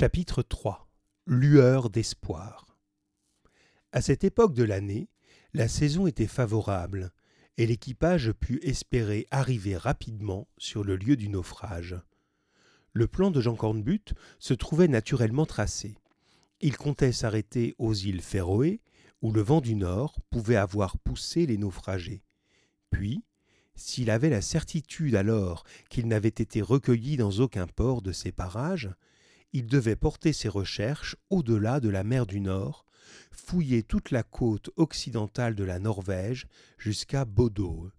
Chapitre 3 Lueur d'espoir À cette époque de l'année, la saison était favorable et l'équipage put espérer arriver rapidement sur le lieu du naufrage. Le plan de Jean Cornbutte se trouvait naturellement tracé. Il comptait s'arrêter aux îles Féroé, où le vent du nord pouvait avoir poussé les naufragés. Puis, s'il avait la certitude alors qu'ils n'avaient été recueillis dans aucun port de ces parages, il devait porter ses recherches au-delà de la mer du Nord, fouiller toute la côte occidentale de la Norvège jusqu'à Bodø,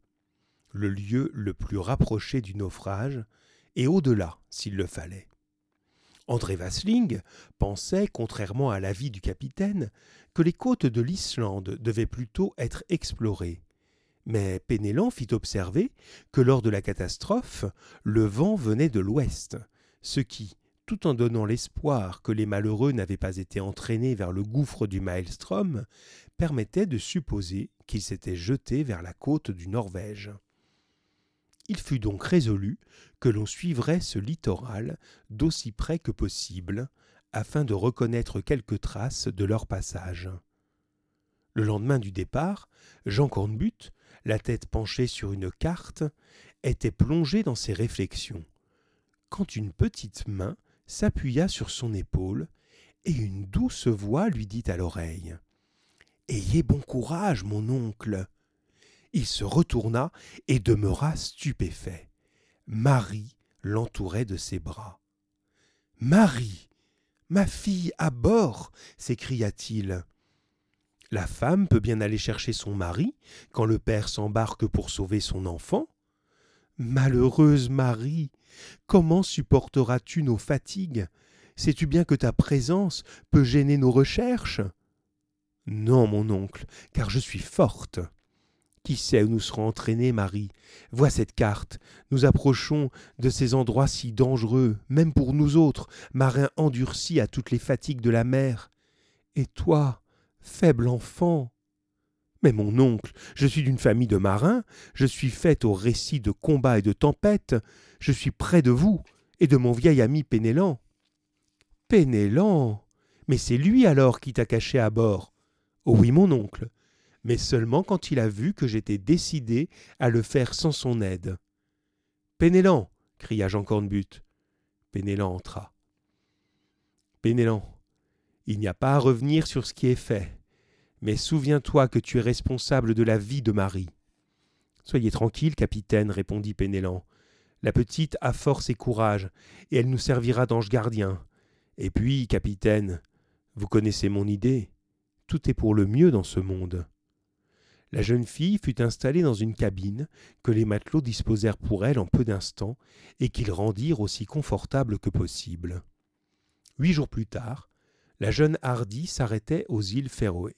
le lieu le plus rapproché du naufrage, et au-delà s'il le fallait. André Vasling pensait, contrairement à l'avis du capitaine, que les côtes de l'Islande devaient plutôt être explorées. Mais Penellan fit observer que lors de la catastrophe, le vent venait de l'ouest, ce qui, tout en donnant l'espoir que les malheureux n'avaient pas été entraînés vers le gouffre du Maelstrom, permettait de supposer qu'ils s'étaient jetés vers la côte du Norvège. Il fut donc résolu que l'on suivrait ce littoral d'aussi près que possible, afin de reconnaître quelques traces de leur passage. Le lendemain du départ, Jean Cornbutte, la tête penchée sur une carte, était plongé dans ses réflexions, quand une petite main s'appuya sur son épaule, et une douce voix lui dit à l'oreille. Ayez bon courage, mon oncle. Il se retourna et demeura stupéfait. Marie l'entourait de ses bras. Marie. Ma fille à bord. s'écria-t-il. La femme peut bien aller chercher son mari quand le père s'embarque pour sauver son enfant. Malheureuse Marie, comment supporteras-tu nos fatigues? Sais-tu bien que ta présence peut gêner nos recherches? Non, mon oncle, car je suis forte. Qui sait où nous serons entraînés, Marie? Vois cette carte. Nous approchons de ces endroits si dangereux, même pour nous autres, marins endurcis à toutes les fatigues de la mer. Et toi, faible enfant, mais mon oncle, je suis d'une famille de marins, je suis faite au récit de combats et de tempêtes, je suis près de vous et de mon vieil ami Pénélan. Pénélan Mais c'est lui alors qui t'a caché à bord. Oh oui, mon oncle, mais seulement quand il a vu que j'étais décidé à le faire sans son aide. Pénélan cria Jean Cornbutte. Pénélan entra. Pénélan, il n'y a pas à revenir sur ce qui est fait. Mais souviens-toi que tu es responsable de la vie de Marie. Soyez tranquille, capitaine, répondit Pénélan. La petite a force et courage, et elle nous servira d'ange gardien. Et puis, capitaine, vous connaissez mon idée. Tout est pour le mieux dans ce monde. La jeune fille fut installée dans une cabine que les matelots disposèrent pour elle en peu d'instants et qu'ils rendirent aussi confortable que possible. Huit jours plus tard, la jeune Hardy s'arrêtait aux îles Féroé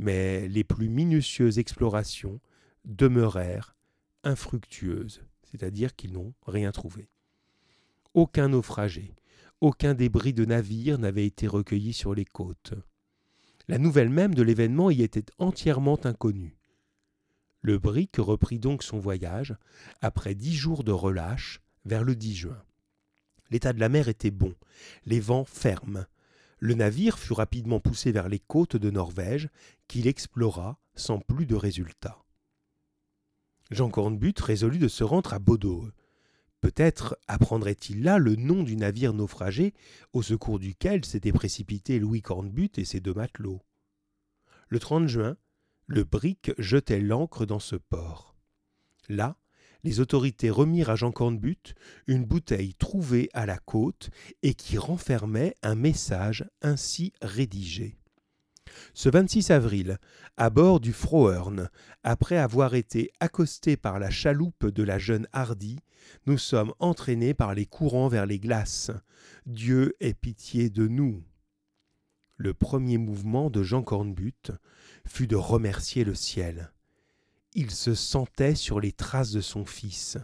mais les plus minutieuses explorations demeurèrent infructueuses, c'est-à-dire qu'ils n'ont rien trouvé. Aucun naufragé, aucun débris de navire n'avait été recueilli sur les côtes. La nouvelle même de l'événement y était entièrement inconnue. Le brick reprit donc son voyage, après dix jours de relâche, vers le 10 juin. L'état de la mer était bon, les vents fermes, le navire fut rapidement poussé vers les côtes de Norvège, qu'il explora sans plus de résultats. Jean Cornbutte résolut de se rendre à Bodø. Peut-être apprendrait-il là le nom du navire naufragé au secours duquel s'étaient précipités Louis Cornbutte et ses deux matelots. Le 30 juin, le brick jetait l'ancre dans ce port. Là, les autorités remirent à Jean Cornbutte une bouteille trouvée à la côte et qui renfermait un message ainsi rédigé. Ce 26 avril, à bord du Frohern, après avoir été accostés par la chaloupe de la jeune Hardy, nous sommes entraînés par les courants vers les glaces. Dieu ait pitié de nous. Le premier mouvement de Jean Cornbutte fut de remercier le ciel il se sentait sur les traces de son fils.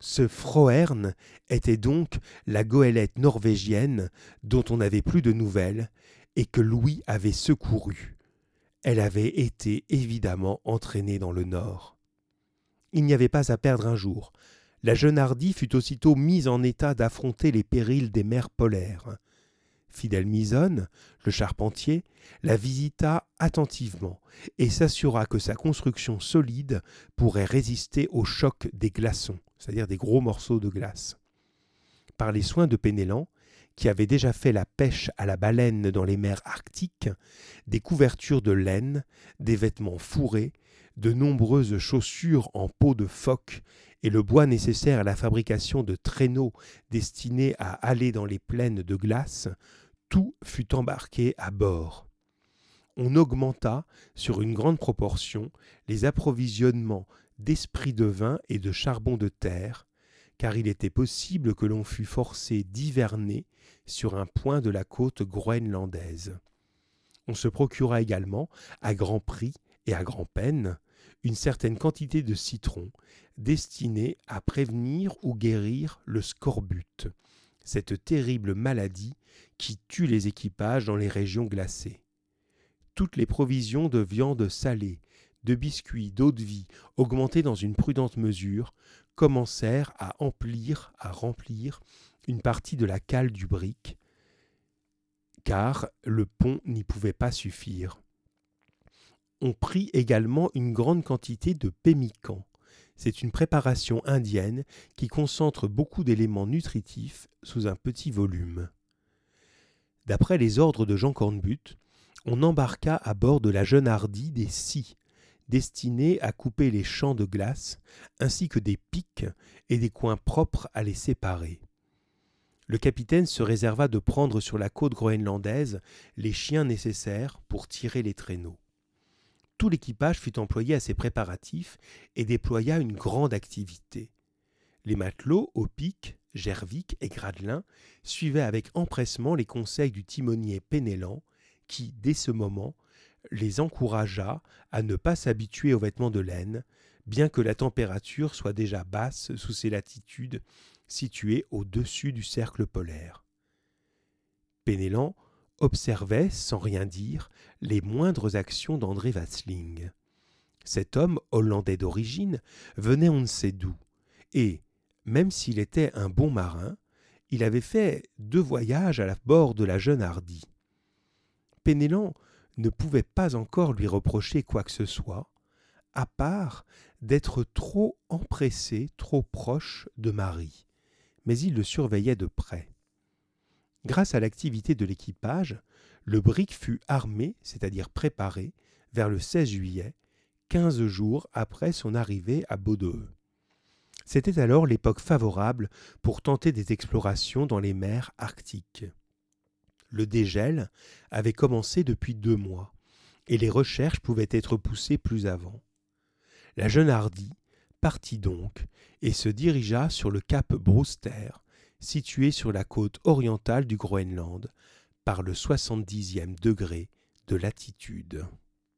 Ce Frohern était donc la goélette norvégienne dont on n'avait plus de nouvelles et que Louis avait secourue. Elle avait été évidemment entraînée dans le nord. Il n'y avait pas à perdre un jour. La jeune Hardy fut aussitôt mise en état d'affronter les périls des mers polaires. Fidel Mison, le charpentier, la visita attentivement et s'assura que sa construction solide pourrait résister au choc des glaçons, c'est-à-dire des gros morceaux de glace. Par les soins de Pénélan, qui avait déjà fait la pêche à la baleine dans les mers arctiques, des couvertures de laine, des vêtements fourrés, de nombreuses chaussures en peau de phoque et le bois nécessaire à la fabrication de traîneaux destinés à aller dans les plaines de glace, tout fut embarqué à bord. On augmenta, sur une grande proportion, les approvisionnements d'esprit de vin et de charbon de terre, car il était possible que l'on fût forcé d'hiverner sur un point de la côte groenlandaise. On se procura également, à grand prix et à grand peine, une certaine quantité de citron destinée à prévenir ou guérir le scorbut, cette terrible maladie qui tue les équipages dans les régions glacées. Toutes les provisions de viande salée, de biscuits, d'eau de vie, augmentées dans une prudente mesure, commencèrent à emplir, à remplir une partie de la cale du brick, car le pont n'y pouvait pas suffire. On prit également une grande quantité de pémican. C'est une préparation indienne qui concentre beaucoup d'éléments nutritifs sous un petit volume. D'après les ordres de Jean Cornbutte, on embarqua à bord de la jeune Hardy des scies, destinées à couper les champs de glace, ainsi que des pics et des coins propres à les séparer. Le capitaine se réserva de prendre sur la côte groenlandaise les chiens nécessaires pour tirer les traîneaux. Tout l'équipage fut employé à ces préparatifs et déploya une grande activité. Les matelots, au pic, Gervic et Gradelin suivaient avec empressement les conseils du timonier Pénélan, qui, dès ce moment, les encouragea à ne pas s'habituer aux vêtements de laine, bien que la température soit déjà basse sous ces latitudes situées au-dessus du cercle polaire. Observait, sans rien dire, les moindres actions d'André Vasling. Cet homme, hollandais d'origine, venait on ne sait d'où, et, même s'il était un bon marin, il avait fait deux voyages à la bord de la jeune Hardy. Pénélan ne pouvait pas encore lui reprocher quoi que ce soit, à part d'être trop empressé, trop proche de Marie, mais il le surveillait de près. Grâce à l'activité de l'équipage, le brick fut armé, c'est-à-dire préparé, vers le 16 juillet, quinze jours après son arrivée à Bodø. C'était alors l'époque favorable pour tenter des explorations dans les mers arctiques. Le dégel avait commencé depuis deux mois, et les recherches pouvaient être poussées plus avant. La jeune Hardy partit donc et se dirigea sur le cap Brewster, situé sur la côte orientale du Groenland, par le soixante dixième degré de latitude.